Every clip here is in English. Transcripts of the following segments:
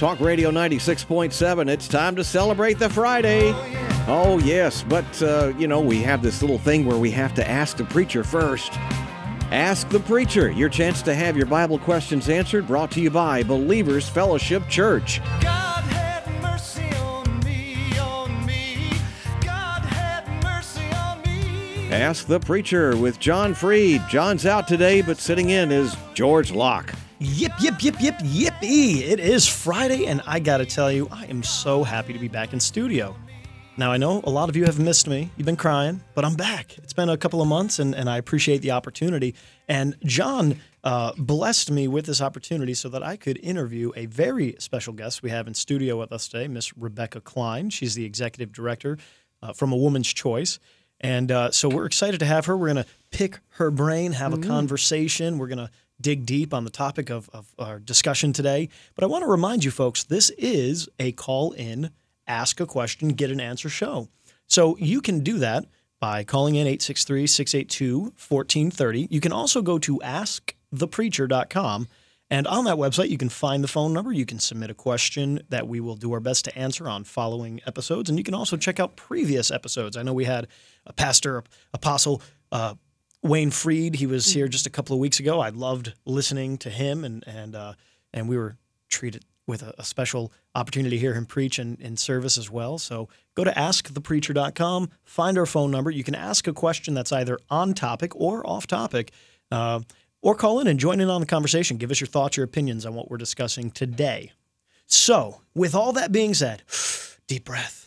Talk Radio 96.7. It's time to celebrate the Friday. Oh, yes, but, uh, you know, we have this little thing where we have to ask the preacher first. Ask the Preacher, your chance to have your Bible questions answered, brought to you by Believers Fellowship Church. God have mercy on me, on me. God have mercy on me. Ask the Preacher with John Freed. John's out today, but sitting in is George Locke. Yip, yip, yip, yip, yippee. It is Friday, and I gotta tell you, I am so happy to be back in studio. Now, I know a lot of you have missed me. You've been crying, but I'm back. It's been a couple of months, and, and I appreciate the opportunity. And John uh, blessed me with this opportunity so that I could interview a very special guest we have in studio with us today, Miss Rebecca Klein. She's the executive director uh, from A Woman's Choice. And uh, so we're excited to have her. We're going to pick her brain, have a conversation. We're going to dig deep on the topic of, of our discussion today. But I want to remind you folks this is a call in, ask a question, get an answer show. So you can do that by calling in 863 682 1430. You can also go to askthepreacher.com. And on that website, you can find the phone number. You can submit a question that we will do our best to answer on following episodes. And you can also check out previous episodes. I know we had a pastor, apostle, uh, Wayne Freed. He was here just a couple of weeks ago. I loved listening to him, and and uh, and we were treated with a, a special opportunity to hear him preach in, in service as well. So go to askthepreacher.com, find our phone number. You can ask a question that's either on topic or off topic, uh, or call in and join in on the conversation. Give us your thoughts, your opinions on what we're discussing today. So, with all that being said, deep breath.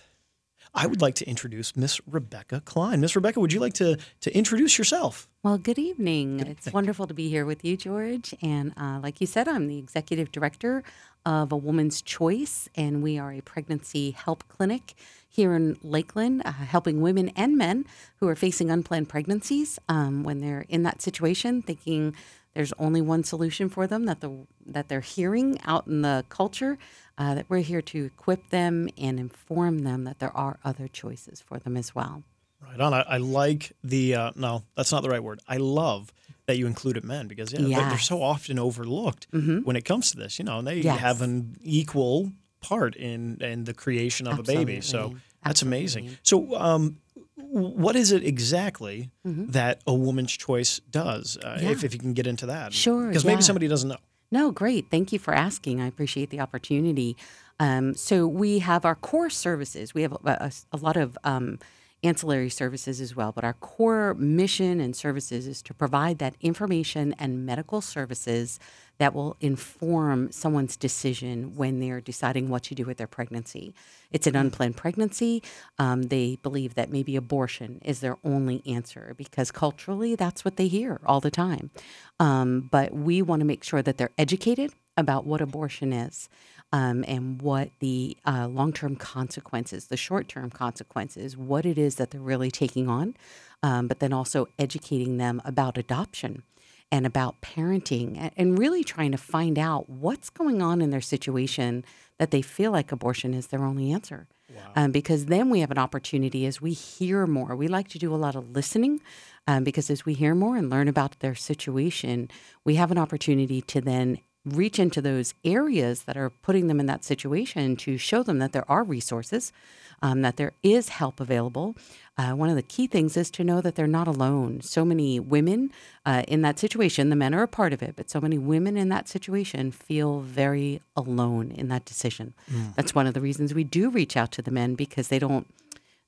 I would like to introduce Miss Rebecca Klein. Miss Rebecca, would you like to to introduce yourself? Well, good evening. It's wonderful to be here with you, George. And uh, like you said, I'm the executive director of A Woman's Choice, and we are a pregnancy help clinic here in Lakeland, uh, helping women and men who are facing unplanned pregnancies um, when they're in that situation, thinking there's only one solution for them that the that they're hearing out in the culture. Uh, that we're here to equip them and inform them that there are other choices for them as well. Right on. I, I like the uh, no, that's not the right word. I love that you included men because yeah, they're- they're so often overlooked when it comes to this. You know, and they Yes. have an equal part in in the creation of a baby. So Absolutely. that's amazing. So, um, what is it exactly that a woman's choice does? Uh, Mm-hmm. Yeah. if, if you can get into that, Sure, because maybe yeah. somebody doesn't know. No, great. Thank you for asking. I appreciate the opportunity. Um, so we have our core services. We have a, a, lot of um, ancillary services as well, but our core mission and services is to provide that information and medical services that will inform someone's decision when they're deciding what to do with their pregnancy. It's an unplanned pregnancy. Um, they believe that maybe abortion is their only answer because culturally that's what they hear all the time. Um, but we want to make sure that they're educated about what abortion is um, and what the uh, long term consequences, the short term consequences, what it is that they're really taking on, um, but then also educating them about adoption and about parenting and really trying to find out what's going on in their situation that they feel like abortion is their only answer. Um, because then we have an opportunity as we hear more. We like to do a lot of listening um, because as we hear more and learn about their situation, we have an opportunity to then reach into those areas that are putting them in that situation to show them that there are resources, um, that there is help available. Uh, one of the key things is to know that they're not alone. So many women uh, in that situation, the men are a part of it, but so many women in that situation feel very alone in that decision. That's one of the reasons we do reach out to the men because they don't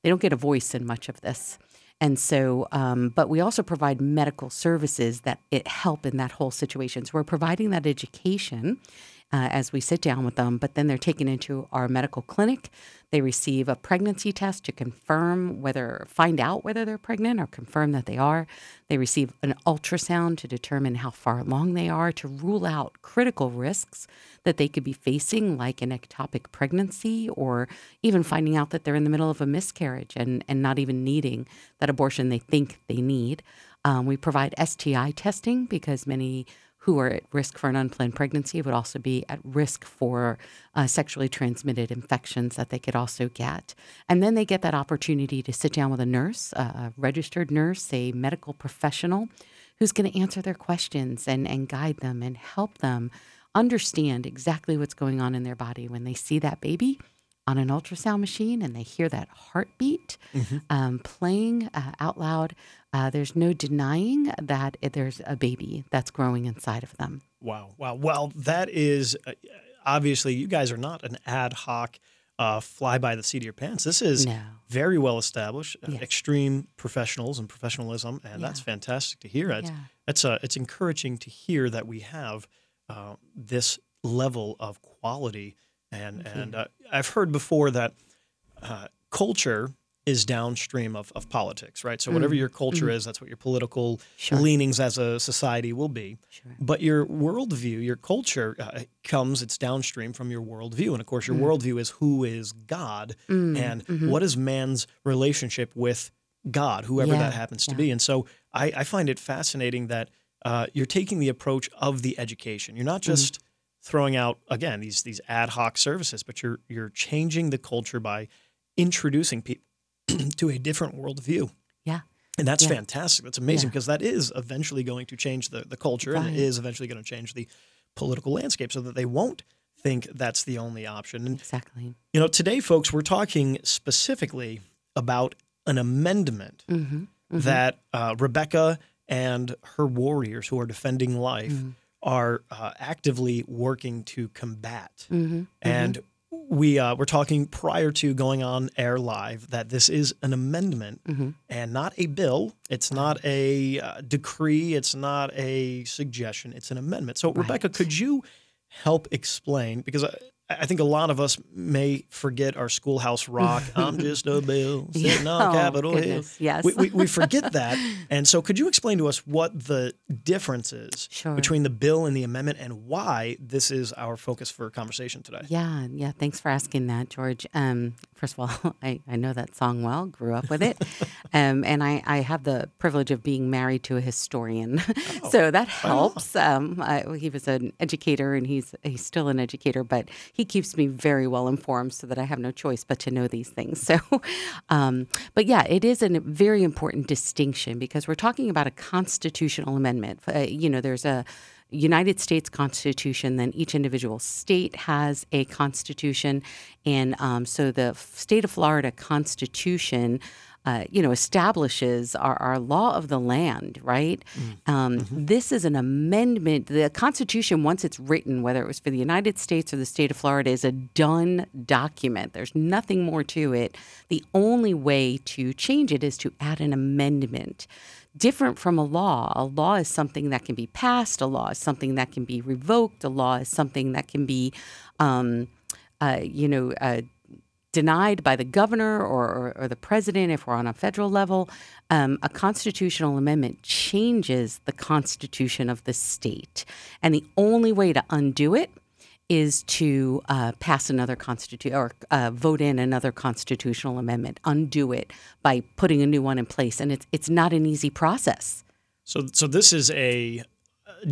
they don't get a voice in much of this. And so, um, but we also provide medical services that it help in that whole situation. So we're providing that education uh, as we sit down with them, but then they're taken into our medical clinic. They receive a pregnancy test to confirm whether, find out whether they're pregnant or confirm that they are. They receive an ultrasound to determine how far along they are, to rule out critical risks that they could be facing, like an ectopic pregnancy, or even finding out that they're in the middle of a miscarriage and, and not even needing that abortion they think they need. Um, we provide STI testing because many who are at risk for an unplanned pregnancy would also be at risk for uh, sexually transmitted infections that they could also get. And then they get that opportunity to sit down with a nurse, a registered nurse, a medical professional who's going to answer their questions and, and guide them and help them understand exactly what's going on in their body when they see that baby on an ultrasound machine and they hear that heartbeat um, playing uh, out loud. Uh, there's no denying that it- there's a baby that's growing inside of them. Wow. Wow. Well, that is uh, obviously you guys are not an ad hoc uh, fly by the seat of your pants. This is No. very well established, uh, Yes. extreme professionals and professionalism, and that's fantastic to hear. It's Yeah. it's, uh, it's encouraging to hear that we have uh, this level of quality. And and uh, I've heard before that uh, culture is downstream of, of politics, right? So whatever your culture is, that's what your political Mm. Mm-hmm. Sure. leanings as a society will be. Sure. But your worldview, your culture uh, comes, it's downstream from your worldview. And of course, your worldview is who is God and what is man's relationship with God, whoever Yeah, that happens to yeah. be. And so I, I find it fascinating that uh, you're taking the approach of the education. You're not just throwing out, again, these, these ad hoc services, but you're, you're changing the culture by introducing people to a different worldview. Yeah. And that's Yeah. fantastic. That's amazing Yeah. because that is eventually going to change the, the culture and Right. it is eventually going to change the political landscape so that they won't think that's the only option. And, Exactly. you know, today, folks, we're talking specifically about an amendment Mm-hmm. that uh, Rebecca and her warriors who are defending life Mm-hmm. are uh, actively working to combat. Mm-hmm. And we uh, were talking prior to going on air live that this is an amendment Mm-hmm. and not a bill. It's not a uh, decree. It's not a suggestion. It's an amendment. So, Rebecca, could you help explain? Because I, think a lot of us may forget our schoolhouse rock. I'm just a bill sitting on Oh, Capitol Hill. yes. We, we, we forget that. And so, could you explain to us what the difference is Sure. between the bill and the amendment and why this is our focus for conversation today? Yeah, yeah. Thanks for asking that, George. Um, first of all, I, I know that song well, grew up with it. um, and I, I have the privilege of being married to a historian. so that helps. Um, I, he was an educator and he's, he's still an educator, but he keeps me very well informed so that I have no choice but to know these things. So, um, but yeah, it is a very important distinction because we're talking about a constitutional amendment. Uh, you know, there's a United States Constitution, then each individual state has a constitution, and um, so the state of Florida Constitution. Uh, you know, establishes our, our law of the land, right? Um, This is an amendment. The Constitution, once it's written, whether it was for the United States or the state of Florida, is a done document. There's nothing more to it. The only way to change it is to add an amendment different from a law. A law is something that can be passed. A law is something that can be revoked. A law is something that can be, um, uh, you know, uh, denied by the governor or, or, or the president if we're on a federal level. Um, a constitutional amendment changes the constitution of the state. And the only way to undo it is to uh, pass another constitution or uh, vote in another constitutional amendment, undo it by putting a new one in place. And it's, it's not an easy process. So, so this is a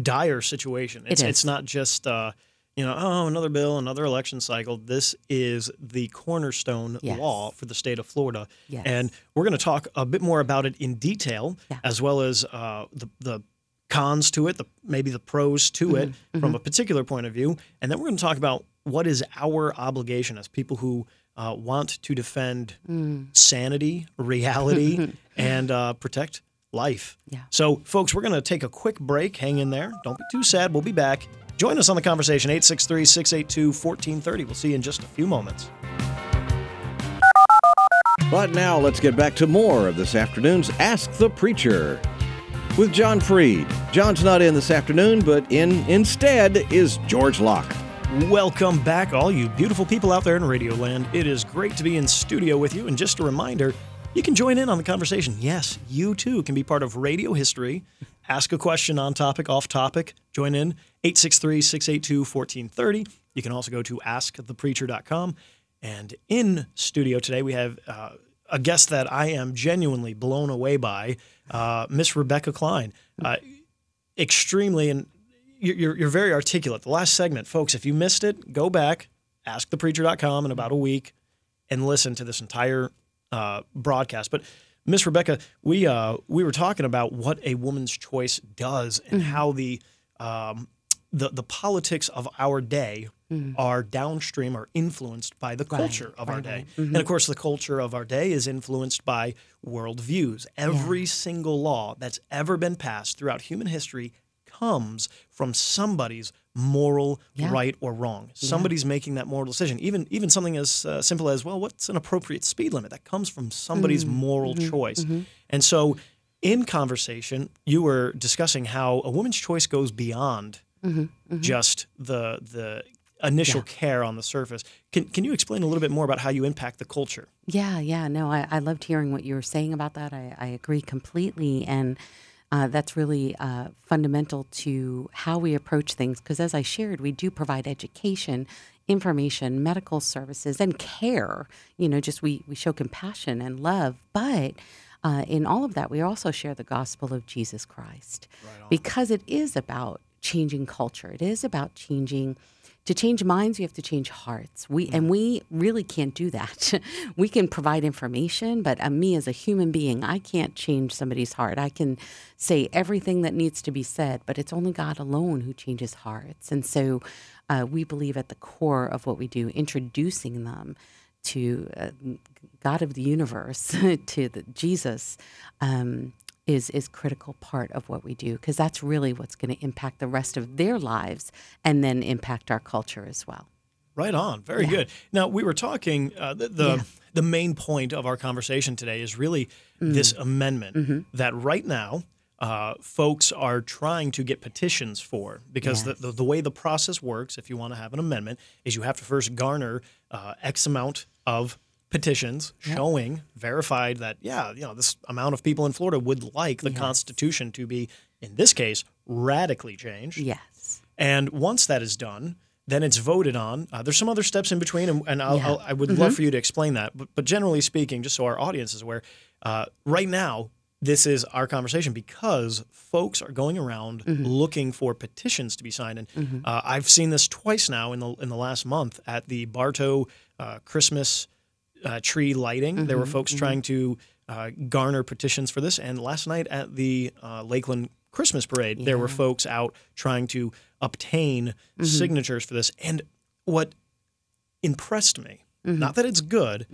dire situation. It's, is. it's not just, uh, you know, oh, another bill, another election cycle. This is the cornerstone Yes. law for the state of Florida. Yes. And we're going to talk a bit more about it in detail, Yeah. as well as uh, the, the cons to it, the, maybe the pros to it Mm-hmm. from a particular point of view. And then we're going to talk about what is our obligation as people who uh, want to defend Mm. sanity, reality, and uh, protect life. Yeah. So, folks, we're going to take a quick break. Hang in there. Don't be too sad. We'll be back. Join us on the conversation, 863 682 1430. We'll see you in just a few moments. But now let's get back to more of this afternoon's Ask the Preacher with John Freed. John's not in this afternoon, but in instead is George Locke. Welcome back, all you beautiful people out there in Radio Land. It is great to be in studio with you. And just a reminder, you can join in on the conversation. Yes, you too can be part of radio history. Ask a question on topic, off topic. Join in 863 682 1430. You can also go to askthepreacher.com. And in studio today, we have uh, a guest that I am genuinely blown away by, uh, Miss Rebecca Klein. Uh, extremely, and you're, you're, very articulate. The last segment, folks, if you missed it, go back, askthepreacher.com in about a week and listen to this entire uh, broadcast. But Miss Rebecca, we uh, we were talking about what a woman's choice does and how the um, the the politics of our day are downstream or influenced by the culture of our day. right. Mm-hmm. And of course, the culture of our day is influenced by worldviews. Every single law that's ever been passed throughout human history comes from somebody's moral Yeah. right or wrong. Somebody's making that moral decision. Even even something as uh, simple as well, what's an appropriate speed limit? That comes from somebody's mm-hmm. moral mm-hmm. choice. Mm-hmm. And so, in conversation, you were discussing how a woman's choice goes beyond just the the initial care on the surface. Can can you explain a little bit more about how you impact the culture? Yeah, yeah. No, I, I loved hearing what you were saying about that. I, I agree completely. And uh, that's really uh, fundamental to how we approach things. Because as I shared, we do provide education, information, medical services, and care. You know, just we, we show compassion and love. But uh, in all of that, we also share the gospel of Jesus Christ because it is about changing culture. It is about changing to change minds you have to change hearts. We and we really can't do that. We can provide information but uh, me as a human being i can't change somebody's heart. I can say everything that needs to be said but it's only god alone who changes hearts. And so uh, we believe at the core of what we do introducing them to uh, god of the universe to the, jesus um, is is critical part of what we do because that's really what's going to impact the rest of their lives and then impact our culture as well. Right on. Very good. Now we were talking. Uh, the the, the main point of our conversation today is really this amendment that right now. Uh, folks are trying to get petitions for because Yes. the, the, the way the process works, if you want to have an amendment, is you have to first garner uh, X amount of petitions showing verified that yeah you know this amount of people in Florida would like the Yes. Constitution to be in this case radically changed. Yes. And once that is done, then it's voted on. Uh, there's some other steps in between, and, and I'll, Yeah. I'll, I would love for you to explain that. But, but generally speaking, just so our audience is aware, uh, right now, this is our conversation because folks are going around looking for petitions to be signed. And uh, I've seen this twice now in the in the last month at the Bartow uh, Christmas uh, tree lighting. There were folks trying to uh, garner petitions for this. And last night at the uh, Lakeland Christmas parade, there were folks out trying to obtain signatures for this. And what impressed me, not that it's good,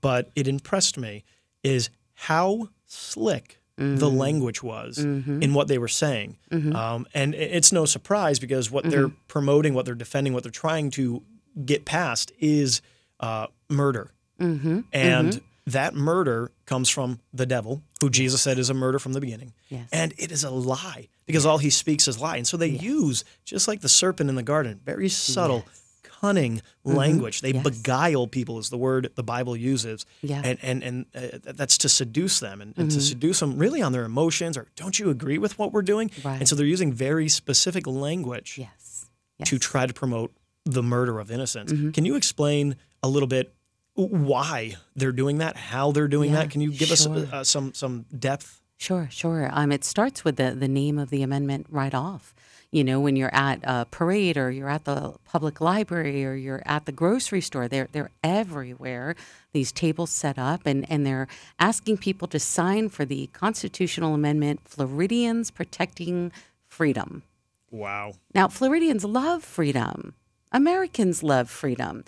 but it impressed me, is how slick the language was in what they were saying. Um, and it's no surprise because what they're promoting, what they're defending, what they're trying to get past is uh, murder. And that murder comes from the devil, who Jesus said is a murder from the beginning. Yes. And it is a lie because all he speaks is lie. And so they use, just like the serpent in the garden, very subtle, cunning language. They Yes. beguile people, is the word the Bible uses. Yeah. And, and, and uh, that's to seduce them and, and to seduce them really on their emotions or don't you agree with what we're doing? Right. And so they're using very specific language Yes. Yes. to try to promote the murder of innocence. Mm-hmm. Can you explain a little bit why they're doing that, how they're doing Yeah, that? Can you give us uh, some some depth? Sure, sure. Um, it starts with the, the name of the amendment right off. You know, when you're at a parade or you're at the public library or you're at the grocery store, they're they're everywhere. These tables set up and, and they're asking people to sign for the constitutional amendment Floridians protecting freedom. Wow. Now, Floridians love freedom. Americans love freedom.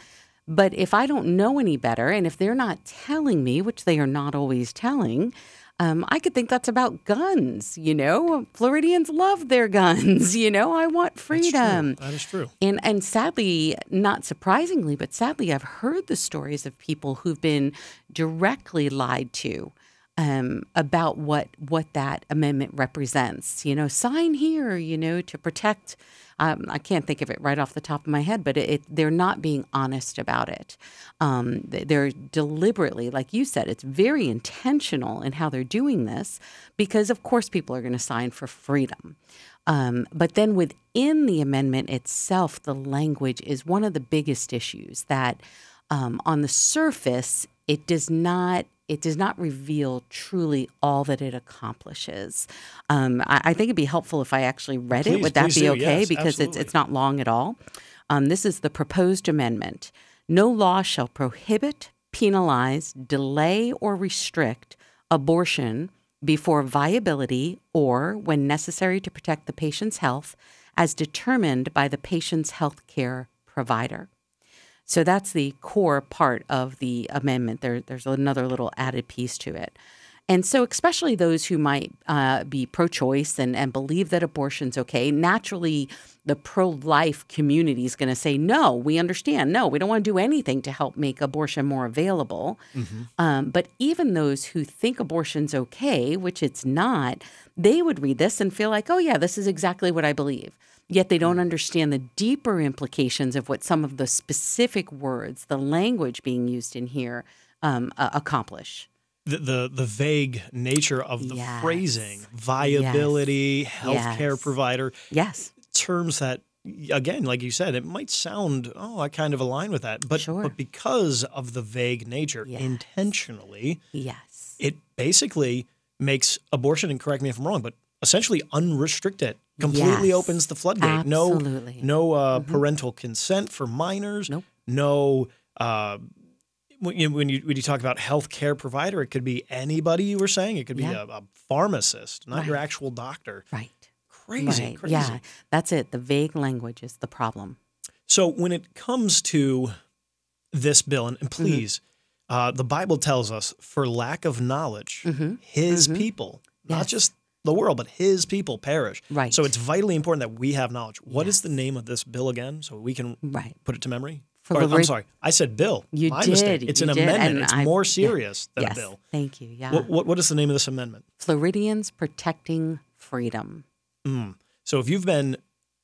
But if I don't know any better, and if they're not telling me, which they are not always telling, um, I could think that's about guns. You know, Floridians love their guns. You know, I want freedom. That is true. And and sadly, not surprisingly, but sadly, I've heard the stories of people who've been directly lied to um, about what what that amendment represents. You know, sign here. You know, to protect. Um, I can't think of it right off the top of my head, but it, it, they're not being honest about it. Um, they're deliberately, like you said, it's very intentional in how they're doing this because, of course, people are going to sign for freedom. Um, but then within the amendment itself, the language is one of the biggest issues that um, on the surface, it does not it does not reveal truly all that it accomplishes. Um, I, I think it'd be helpful if I actually read it. Would that be okay? Yes, because it's it's not long at all. Um, this is the proposed amendment. No law shall prohibit, penalize, delay, or restrict abortion before viability or when necessary to protect the patient's health as determined by the patient's health care provider. So that's the core part of the amendment. There, there's another little added piece to it. And so, especially those who might uh, be pro choice and, and believe that abortion's okay, naturally, the pro life community is going to say, no, we understand. No, we don't want to do anything to help make abortion more available. Um, but even those who think abortion's okay, which it's not, they would read this and feel like, oh, yeah, this is exactly what I believe. Yet they don't understand the deeper implications of what some of the specific words, the language being used in here, um, uh, accomplish. The, the the vague nature of the Yes. phrasing, viability, healthcare Yes. provider, Yes. terms that again, like you said, it might sound, oh, I kind of align with that. But Sure. but because of the vague nature, Yes. intentionally, Yes. it basically makes abortion, and correct me if I'm wrong, but essentially unrestricted. Completely Yes. opens the floodgate. Absolutely. Mm-hmm. No no uh, parental consent for minors. Nope. No uh, when you, when you when you talk about healthcare provider, it could be anybody you were saying. It could be Yeah. a, a pharmacist, not your actual doctor. Right. Crazy, right. crazy. Yeah. That's it. The vague language is the problem. So when it comes to this bill, and, and Mm-hmm. please, uh, the Bible tells us, for lack of knowledge, His people, not Mm-hmm. Yes. just the world, but His people perish. Right. So it's vitally important that we have knowledge. What is Yes. the name of this bill again, so we can Right. put it to memory? For Or, the I'm sorry, I said bill. You My mistake. did, It's you an did, amendment. and It's I- more yeah. serious than yes. a bill. Thank you. Yeah. What, what, what is the name of this amendment? Floridians protecting freedom. Mm. So if you've been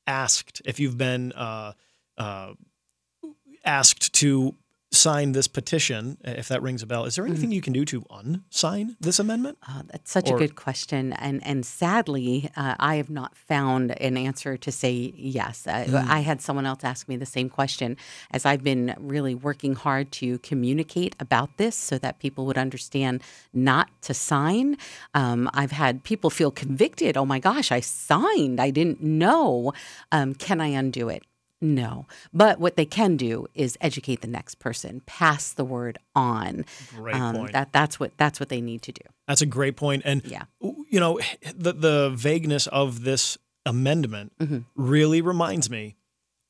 asked, if you've been uh, uh, asked to sign this petition, if that rings a bell, is there Mm-hmm. anything you can do to unsign this amendment? Uh, that's such Or- a good question, and and sadly, uh, I have not found an answer to say yes. Uh, Mm. I had someone else ask me the same question, as I've been really working hard to communicate about this so that people would understand not to sign. Um, I've had people feel convicted. Oh my gosh, I signed! I didn't know. Um, can I undo it? No. But what they can do is educate the next person, pass the word on. Great Um, point. That that's what that's what they need to do. That's a great point. And Yeah. you know, the the vagueness of this amendment Mm-hmm. really reminds me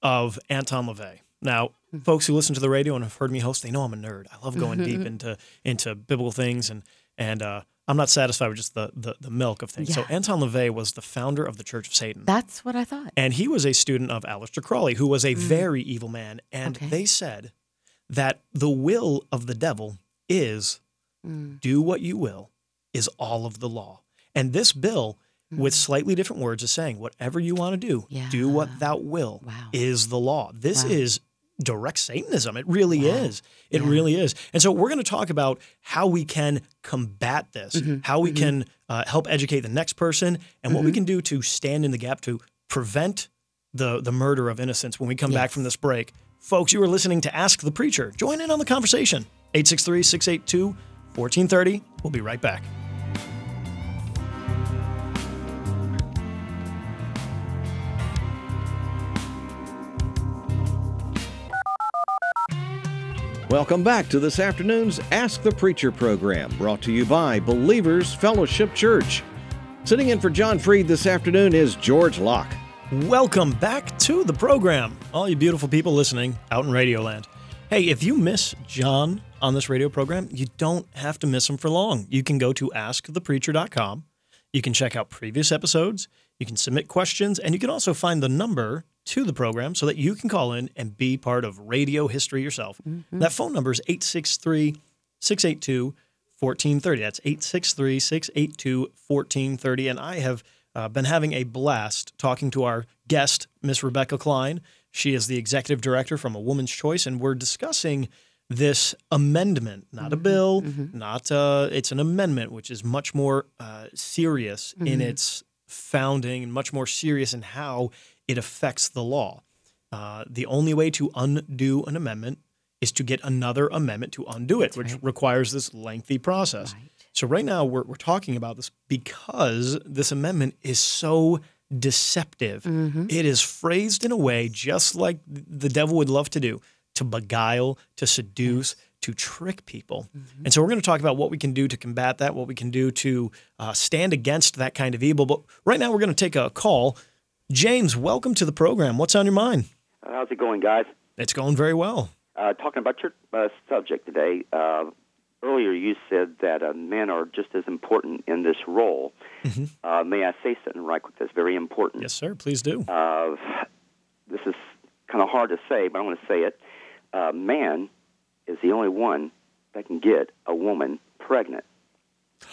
of Anton LaVey. Now, Mm-hmm. folks who listen to the radio and have heard me host, they know I'm a nerd. I love going deep into into biblical things and and uh, I'm not satisfied with just the the, the milk of things. So Anton LaVey was the founder of the Church of Satan. That's what I thought. And he was a student of Aleister Crowley, who was a very evil man. And Mm. Okay. they said that the will of the devil is Mm. do what you will, is all of the law. And this bill, with slightly different words, is saying whatever you want to do, do what Mm. Thou will, Wow. is the law. This Wow. is direct Satanism. It really Wow. is. It Yeah. really is. And so we're going to talk about how we can combat this, Mm-hmm. how we can uh, help educate the next person, and what we Mm-hmm. can do to stand in the gap to prevent the the murder of innocence when we come back from this break. Folks, you are listening to Ask the Preacher. Join in on the conversation. 863 682 1430. We'll be right back. Welcome back to this afternoon's Ask the Preacher program, brought to you by Believers Fellowship Church. Sitting in for John Freed this afternoon is George Locke. Welcome back to the program, all you beautiful people listening out in Radioland. Hey, if you miss John on this radio program, you don't have to miss him for long. You can go to askthepreacher.com. You can check out previous episodes. You can submit questions, and you can also find the number to the program so that you can call in and be part of radio history yourself. That phone number is 863 682 1430. That's 863 682 1430. And I have uh, been having a blast talking to our guest, Miss Rebecca Klein. She is the executive director from A Woman's Choice, and we're discussing this amendment, not a bill, not uh, it's an amendment, which is much more uh, serious in its founding and much more serious in how it affects the law. Uh, the only way to undo an amendment is to get another amendment to undo it, which requires this lengthy process. Right. So right now we're, we're talking about this because this amendment is so deceptive. It is phrased in a way just like the devil would love to do to beguile, to seduce, to trick people. And so we're going to talk about what we can do to combat that, what we can do to uh, stand against that kind of evil. But right now we're going to take a call. James, welcome to the program. What's on your mind? Uh, How's it going, guys? It's going very well. Uh, talking about your uh, subject today, uh, earlier you said that uh, men are just as important in this role. Uh, may I say something right quick that's very important? Yes, sir. Please do. Uh, this is kind of hard to say, but I'm going to say it. Uh, man is the only one that can get a woman pregnant.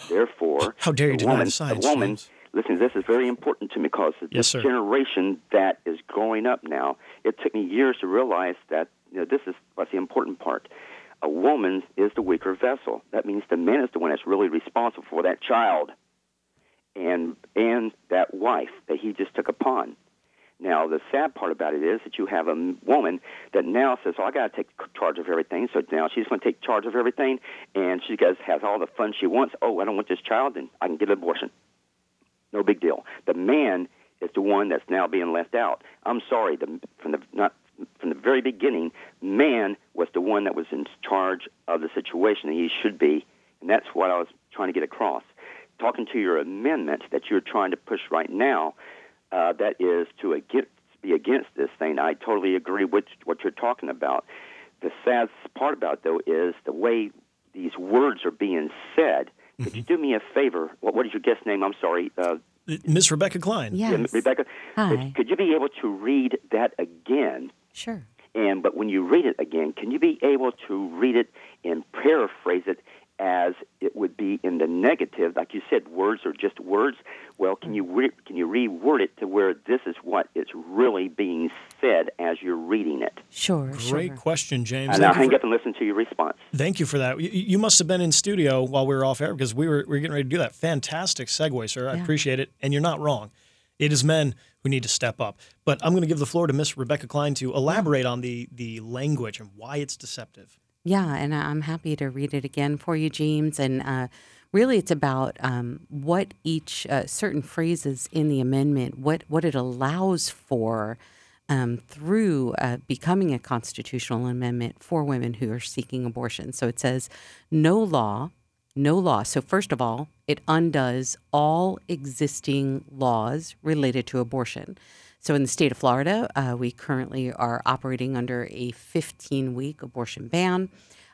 Therefore, How dare you a deny woman, science, A woman, James. listen, this is very important to me because Yes, this sir. generation that is growing up now, it took me years to realize that you know, this is what's the important part. A woman is the weaker vessel. That means the man is the one that's really responsible for that child and and that wife that he just took upon. Now, the sad part about it is that you have a woman that now says, "Oh, I got to take charge of everything." So now she's going to take charge of everything, and she goes has all the fun she wants. Oh, I don't want this child, then I can get an abortion. No big deal. The man is the one that's now being left out. I'm sorry. The, from the not from the very beginning, man was the one that was in charge of the situation, and he should be. And that's what I was trying to get across. Talking to your amendment that you're trying to push right now, uh, that is to against, be against this thing. I totally agree with what you're talking about. The sad part about it, though, is the way these words are being said. Could you do me a favor? What, what is your guest name? I'm sorry. Uh, Miss Rebecca Klein. Yes. yeah, Rebecca, Hi. could, could you be able to read that again? Sure. And but when you read it again, can you be able to read it and paraphrase it as it would be in the negative? Like you said, words are just words. Well, can you re- can you reword it to where this is what is really being said as you're reading it? Sure. Great sure. question, James. And I'll Thank you, hang for, up and listen to your response. thank you for that. You, you must have been in studio while we were off air because we were, we were getting ready to do that. Fantastic segue, sir. I appreciate it. And you're not wrong. It is men who need to step up. But I'm going to give the floor to Miss Rebecca Klein to elaborate on the, the language and why it's deceptive. Yeah, and I'm happy to read it again for you, James. And uh, really, it's about um, what each uh, certain phrases in the amendment, what what it allows for um, through uh, becoming a constitutional amendment for women who are seeking abortion. So it says, no law, no law. So first of all, it undoes all existing laws related to abortion. So in the state of Florida, uh, we currently are operating under a 15 week abortion ban.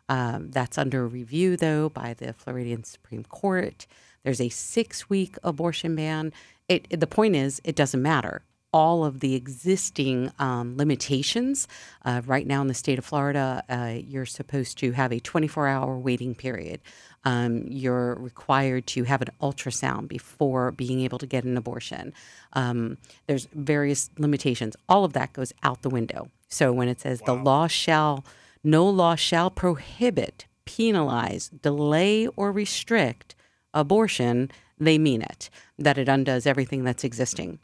Um, that's under review, though, by the Floridian Supreme Court. There's a six week abortion ban. It, it- the point is, it doesn't matter. All of the existing um, limitations, uh, right now in the state of Florida, uh, you're supposed to have a 24 hour waiting period. Um, you're required to have an ultrasound before being able to get an abortion. Um, there's various limitations. All of that goes out the window. So when it says the law shall, no law shall prohibit, penalize, delay, or restrict abortion, they mean it, that it undoes everything that's existing.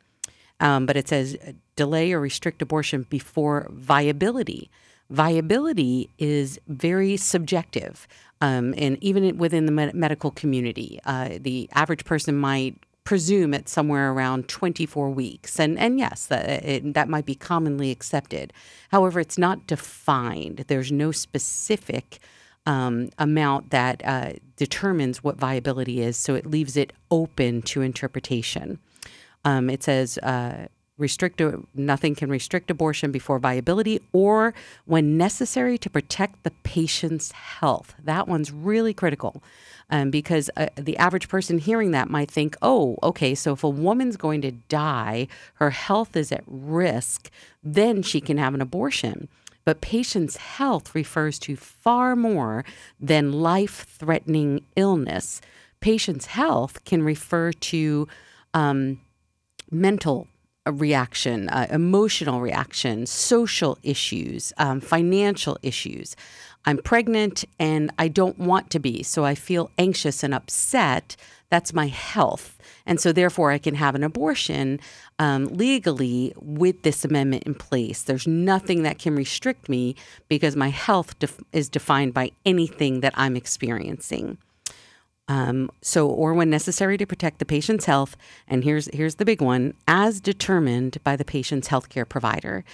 Um, but it says uh, delay or restrict abortion before viability. Viability is very subjective, um, and even within the med- medical community, uh, the average person might presume it's somewhere around 24 weeks, and and yes, that it, that might be commonly accepted. However, it's not defined. There's no specific um, amount that uh, determines what viability is, so it leaves it open to interpretation. Um, it says uh, restrict nothing can restrict abortion before viability or when necessary to protect the patient's health. That one's really critical um, because uh, the average person hearing that might think, oh, okay, so if a woman's going to die, her health is at risk, then she can have an abortion. But patient's health refers to far more than life threatening illness. Patient's health can refer to um, mental reaction, uh, emotional reaction, social issues, um, financial issues. I'm pregnant and I don't want to be, so I feel anxious and upset. That's my health. And so, therefore, I can have an abortion um, legally with this amendment in place. There's nothing that can restrict me because my health def- is defined by anything that I'm experiencing. Um, so, or when necessary to protect the patient's health, and here's here's the big one, as determined by the patient's healthcare provider.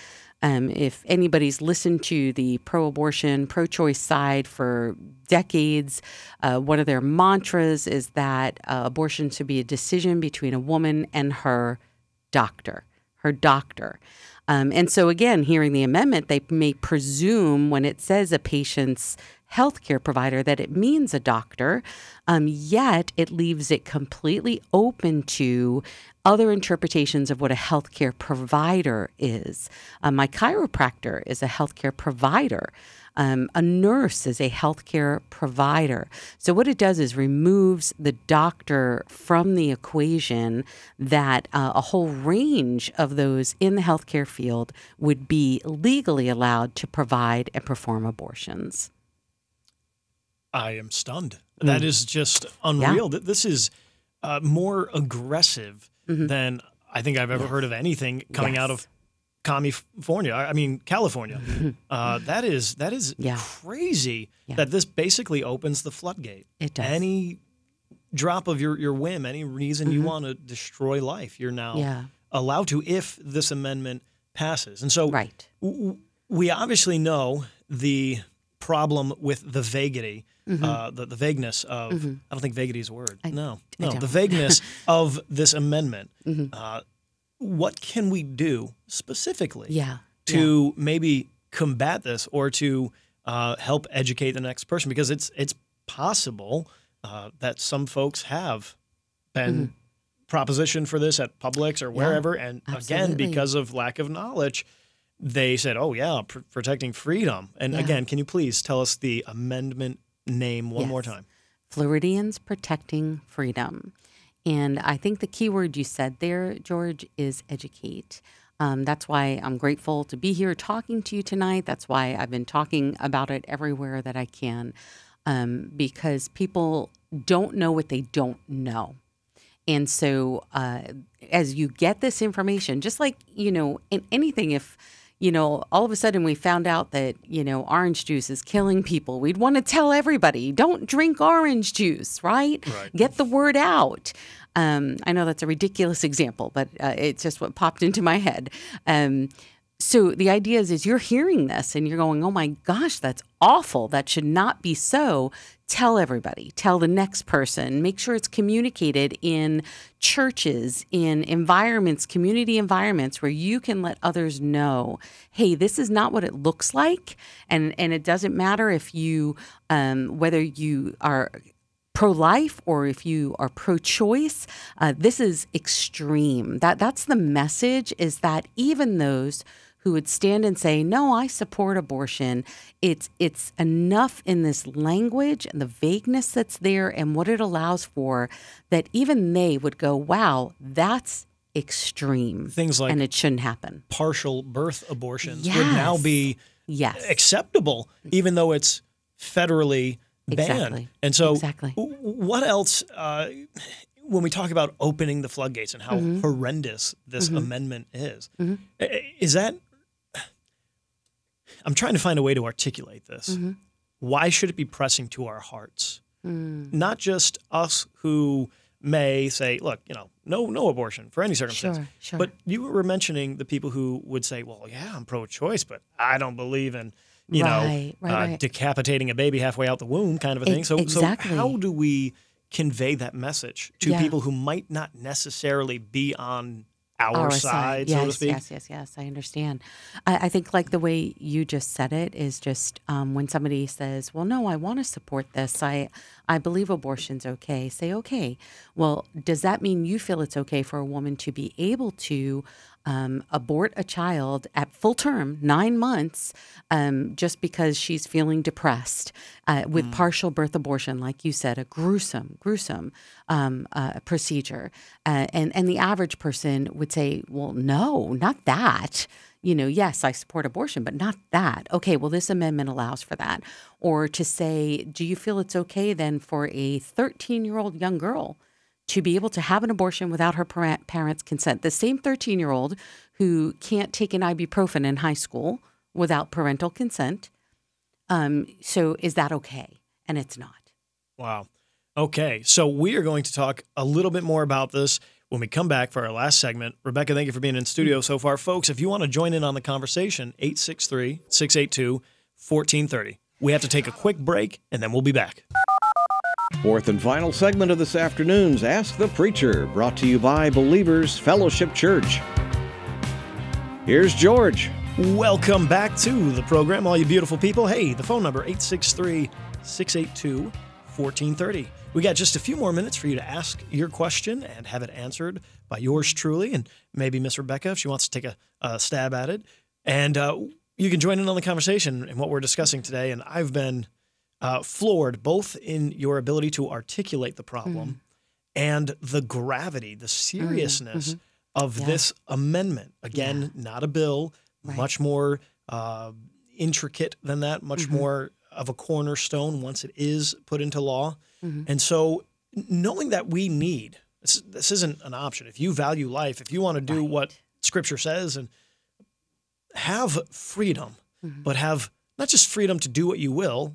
Um, if anybody's listened to the pro-abortion, pro-choice side for decades, uh, one of their mantras is that uh, abortion should be a decision between a woman and her doctor, her doctor. Um, and so, again, hearing the amendment, they may presume when it says a patient's healthcare provider that it means a doctor, um, yet it leaves it completely open to other interpretations of what a healthcare provider is. Uh, my chiropractor is a healthcare provider. Um, a nurse is a healthcare provider. So, what it does is removes the doctor from the equation that uh, a whole range of those in the healthcare field would be legally allowed to provide and perform abortions. I am stunned. Mm. That is just unreal. Th This is uh, more aggressive Mm-hmm. than I think I've ever heard of anything coming out of California. I mean California. Uh, that is that is Mm-hmm. Yeah. crazy. Yeah. That this basically opens the floodgate. It does. Any drop of your your whim, any reason you want to destroy life, you're now Mm-hmm. Yeah. allowed to if this amendment passes. And so Right. w- we obviously know the problem with the vaguity, uh, the, the vagueness of, I don't think vaguity is a word. no, Mm-hmm. I no. Mm-hmm. the vagueness of this amendment. Uh, what can we do specifically Yeah. to maybe combat this or to uh, help educate the next person? Because it's, it's possible uh, that some folks have been propositioned for this at Publix or wherever. And again, because of lack of knowledge, they said, "Oh yeah, pr- protecting freedom." And Yeah. again, can you please tell us the amendment name one more time? Floridians Protecting Freedom. And I think the key word you said there, George, is educate. Um, that's why I'm grateful to be here talking to you tonight. That's why I've been talking about it everywhere that I can, um, because people don't know what they don't know. And so, uh, as you get this information, just like, you know, in anything, if, you know, all of a sudden we found out that, you know, orange juice is killing people, we'd want to tell everybody don't drink orange juice, right? Right. Get the word out. Um, I know that's a ridiculous example, but uh, it's just what popped into my head. Um, so the idea is, is you're hearing this and you're going, oh my gosh, that's awful. That should not be so. Tell everybody, tell the next person, make sure it's communicated in churches, in environments, community environments where you can let others know, hey, this is not what it looks like. And, and it doesn't matter if you, um, whether you are pro life or if you are pro choice, uh, this is extreme. That that's the message is that even those who would stand and say, "No, I support abortion," it's it's enough in this language and the vagueness that's there and what it allows for that even they would go, "Wow, that's extreme." Things like and it shouldn't happen. partial birth abortions would now be Yes. acceptable, even though it's federally banned. Exactly. And so, Exactly. what else? Uh, when we talk about opening the floodgates and how Mm-hmm. horrendous this amendment is, i- is that? I'm trying to find a way to articulate this. Mm-hmm. Why should it be pressing to our hearts? Mm. Not just us who may say, "Look, you know, no, no abortion for any circumstance." Sure, sure. But you were mentioning the people who would say, "Well, yeah, I'm pro-choice, but I don't believe in, you Right, know, right, uh, right. decapitating a baby halfway out the womb, kind of a thing." So, exactly. so how do we convey that message to Yeah. people who might not necessarily be on our, side, yes, so to speak? Yes, yes, yes. I understand. I, I think like the way you just said it is just um, when somebody says, "Well, no, I want to support this. I, I believe abortion's okay." Say, "Okay." Well, does that mean you feel it's okay for a woman to be able to um, abort a child at full term, nine months, um, just because she's feeling depressed uh, with partial birth abortion, like you said, a gruesome, gruesome um, uh, procedure. Uh, and, and the average person would say, well, no, not that. You know, yes, I support abortion, but not that. Okay, well, this amendment allows for that. Or to say, do you feel it's okay then for a 13 year old young girl? To be able to have an abortion without her parents' consent. The same 13 year old who can't take an ibuprofen in high school without parental consent. Um, so is that okay? And it's not. Wow. Okay, so we are going to talk a little bit more about this when we come back for our last segment. Rebecca, thank you for being in studio so far. Folks, if you want to join in on the conversation, 863 682 1430. We have to take a quick break and then we'll be back. Fourth and final segment of this afternoon's Ask the Preacher, brought to you by Believers Fellowship Church. Here's George. Welcome back to the program, all you beautiful people. Hey, the phone number 863 682 1430. We got just a few more minutes for you to ask your question and have it answered by yours truly, and maybe Miss Rebecca if she wants to take a, a stab at it. And uh, you can join in on the conversation and what we're discussing today. And I've been uh, floored both in your ability to articulate the problem and the gravity, the seriousness of Yeah. this amendment. Again, not a bill, Right. much more uh, intricate than that, much Mm-hmm. more of a cornerstone once it is put into law. Mm-hmm. And so, knowing that we need this, this isn't an option. If you value life, if you want to do what Scripture says and have freedom, Mm-hmm. but have not just freedom to do what you will,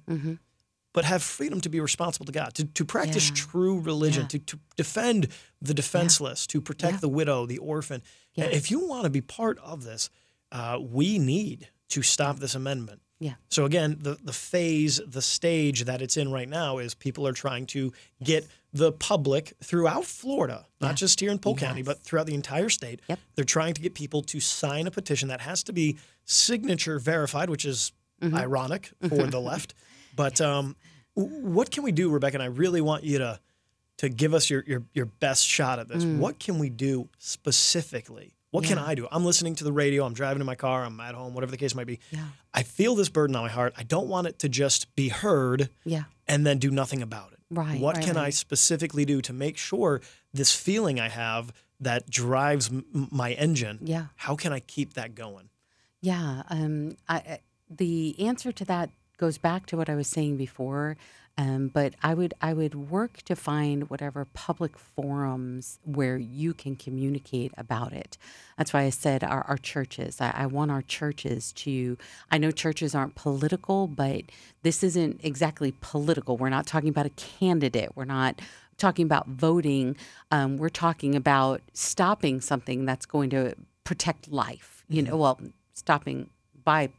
but have freedom to be responsible to God, to, to practice Yeah. true religion, Yeah. to, to defend the defenseless, to protect Yeah. the widow, the orphan. Yeah. If you want to be part of this, uh, we need to stop this amendment. Yeah. So again, the the phase, the stage that it's in right now is people are trying to get the public throughout Florida, not Yeah. just here in Polk County, but throughout the entire state. Yep. They're trying to get people to sign a petition that has to be signature verified, which is Mm-hmm. ironic for the left. But um, what can we do, Rebecca? And I really want you to to give us your your, your best shot at this. What can we do specifically? What can Mm. I do? I'm listening to the radio. I'm driving in my car. I'm at home. Whatever the case might be. Yeah. I feel this burden on my heart. I don't want it to just be heard Yeah. and then do nothing about it. Right, What right, can I specifically do to make sure this feeling I have that drives m- my engine? Yeah. How can I keep that going? Yeah, um, I- the answer to that goes back to what I was saying before. Um, but I would I would work to find whatever public forums where you can communicate about it. That's why I said our, our churches. I, I want our churches to. I know churches aren't political, but this isn't exactly political. We're not talking about a candidate. We're not talking about voting. Um, we're talking about stopping something that's going to protect life. You know, well, stopping by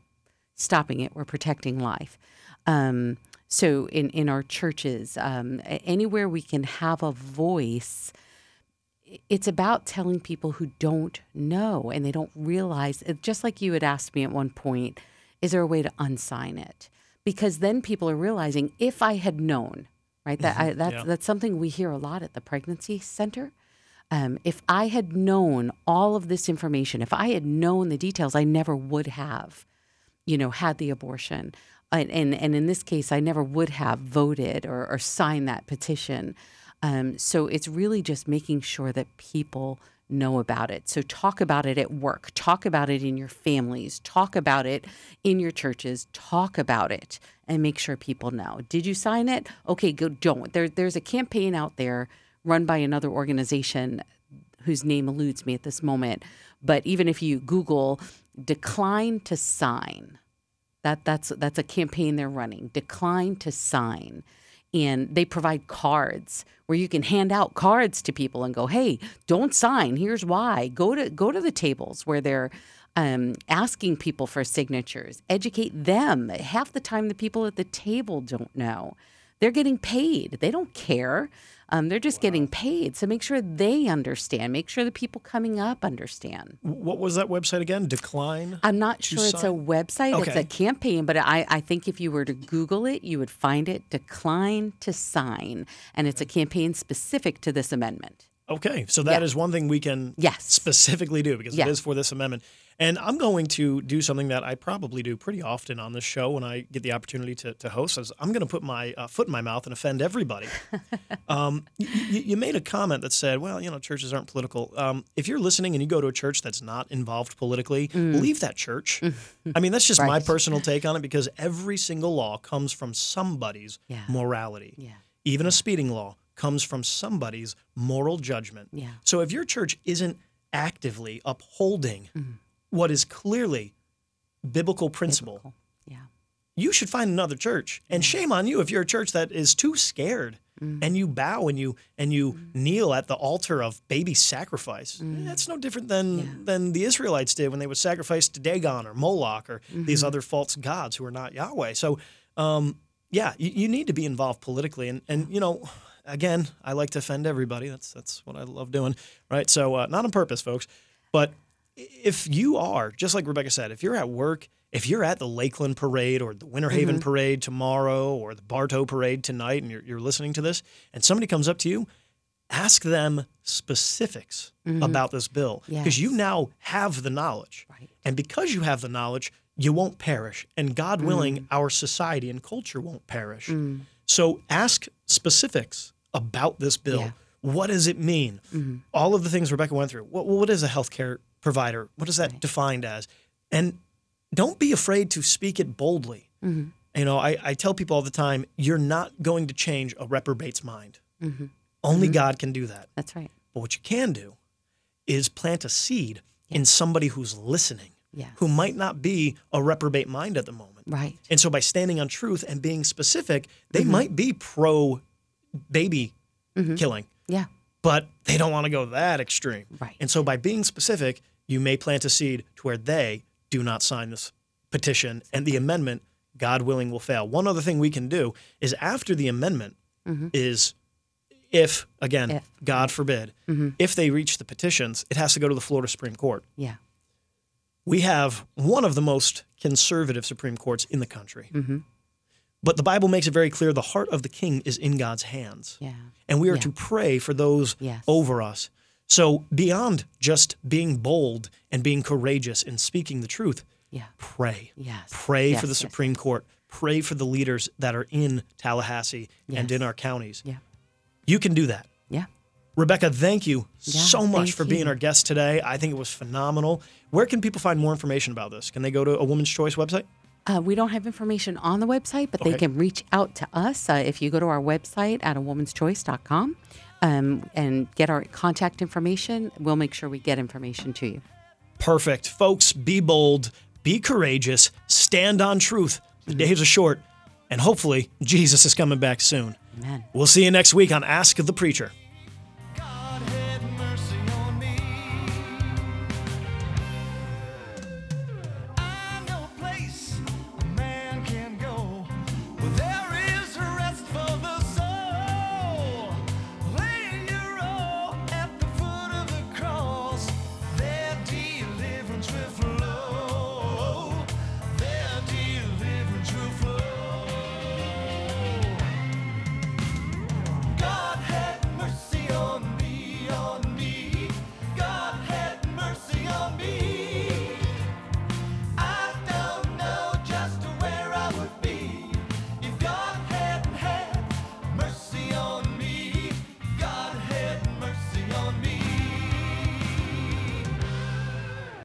stopping it, we're protecting life. Um, so in in our churches, um, anywhere we can have a voice, it's about telling people who don't know and they don't realize. Just like you had asked me at one point, is there a way to unsign it? Because then people are realizing if I had known, right? That I, that's Yeah. that's something we hear a lot at the pregnancy center. Um, if I had known all of this information, if I had known the details, I never would have, you know, had the abortion. And and, and in this case, I never would have voted or, or signed that petition. Um, so it's really just making sure that people know about it. So talk about it at work, talk about it in your families, talk about it in your churches, talk about it and make sure people know. Did you sign it? Okay, go don't. There, there's a campaign out there run by another organization whose name eludes me at this moment. But even if you Google decline to sign, that that's that's a campaign they're running. Decline to sign. And they provide cards where you can hand out cards to people and go, "Hey, don't sign. Here's why. Go to go to the tables where they're um, asking people for signatures. Educate them. Half the time, the people at the table don't know. They're getting paid. They don't care. Um, they're just getting paid. So make sure they understand. Make sure the people coming up understand. What was that website again? Decline. I'm not sure it's a sign? website. It's a campaign, but I, I think if you were to Google it, you would find it decline to sign. And it's a campaign specific to this amendment. Okay, so that is Yeah. one thing we can Yes. specifically do because it is for this amendment. And I'm going to do something that I probably do pretty often on this show when I get the opportunity to, to host. Is I'm going to put my uh, foot in my mouth and offend everybody. um, you, you made a comment that said, "Well, you know, churches aren't political." Um, if you're listening and you go to a church that's not involved politically, leave that church. I mean, that's just my Mm. Personal take on it because every single law comes from somebody's Yeah. morality. Yeah. Even a speeding law comes from somebody's moral judgment. Yeah. So if your church isn't actively upholding what is clearly biblical principle, Biblical. Yeah. you should find another church. And shame on you if you're a church that is too scared and you bow and you and you kneel at the altar of baby sacrifice. That's no different than than the Israelites did when they would sacrifice to Dagon or Moloch or these other false gods who are not Yahweh. So um, yeah, you, you need to be involved politically. And and you know, again, I like to offend everybody. That's that's what I love doing. Right. So uh, not on purpose, folks. But if you are, just like Rebecca said, if you're at work, if you're at the Lakeland Parade or the Winter Haven mm-hmm. Parade tomorrow or the Bartow Parade tonight and you're, you're listening to this, and somebody comes up to you, ask them specifics mm-hmm. about this bill because you now have the knowledge. Right. And because you have the knowledge, you won't perish. And God mm. willing, our society and culture won't perish. Mm. So ask specifics about this bill. Yeah. What does it mean? Mm-hmm. All of the things Rebecca went through. What, what is a healthcare provider? What is that defined as? And don't be afraid to speak it boldly. Mm-hmm. You know, I, I tell people all the time, you're not going to change a reprobate's mind. Mm-hmm. Only mm-hmm. God can do that. That's right. But what you can do is plant a seed in somebody who's listening, Yes. who might not be a reprobate mind at the moment. Right. And so by standing on truth and being specific, they Mm-hmm. might be pro baby killing, Yeah. but they don't want to go that extreme. Right. And so by being specific, you may plant a seed to where they do not sign this petition and the amendment, God willing, will fail. One other thing we can do is after the amendment mm-hmm. is if, again, If. God forbid, mm-hmm. if they reach the petitions, it has to go to the Florida Supreme Court. Yeah. We have one of the most conservative Supreme Courts in the country. Mm-hmm. But the Bible makes it very clear the heart of the king is in God's hands. Yeah. And we are Yeah. to pray for those Yes. over us. So, beyond just being bold and being courageous and speaking the truth, Yeah. pray. Yes. Pray Yes, for the yes, Supreme Court. Pray for the leaders that are in Tallahassee and in our counties. Yeah. You can do that. Yeah. Rebecca, thank you Yeah, so much for being you. our guest today. I think it was phenomenal. Where can people find more information about this? Can they go to a Woman's Choice website? Uh, we don't have information on the website, but Okay. they can reach out to us uh, if you go to our website at a womanschoice.com um, and get our contact information. We'll make sure we get information to you. Perfect. Folks, be bold, be courageous, stand on truth. The days are short, and hopefully, Jesus is coming back soon. Amen. We'll see you next week on Ask the Preacher.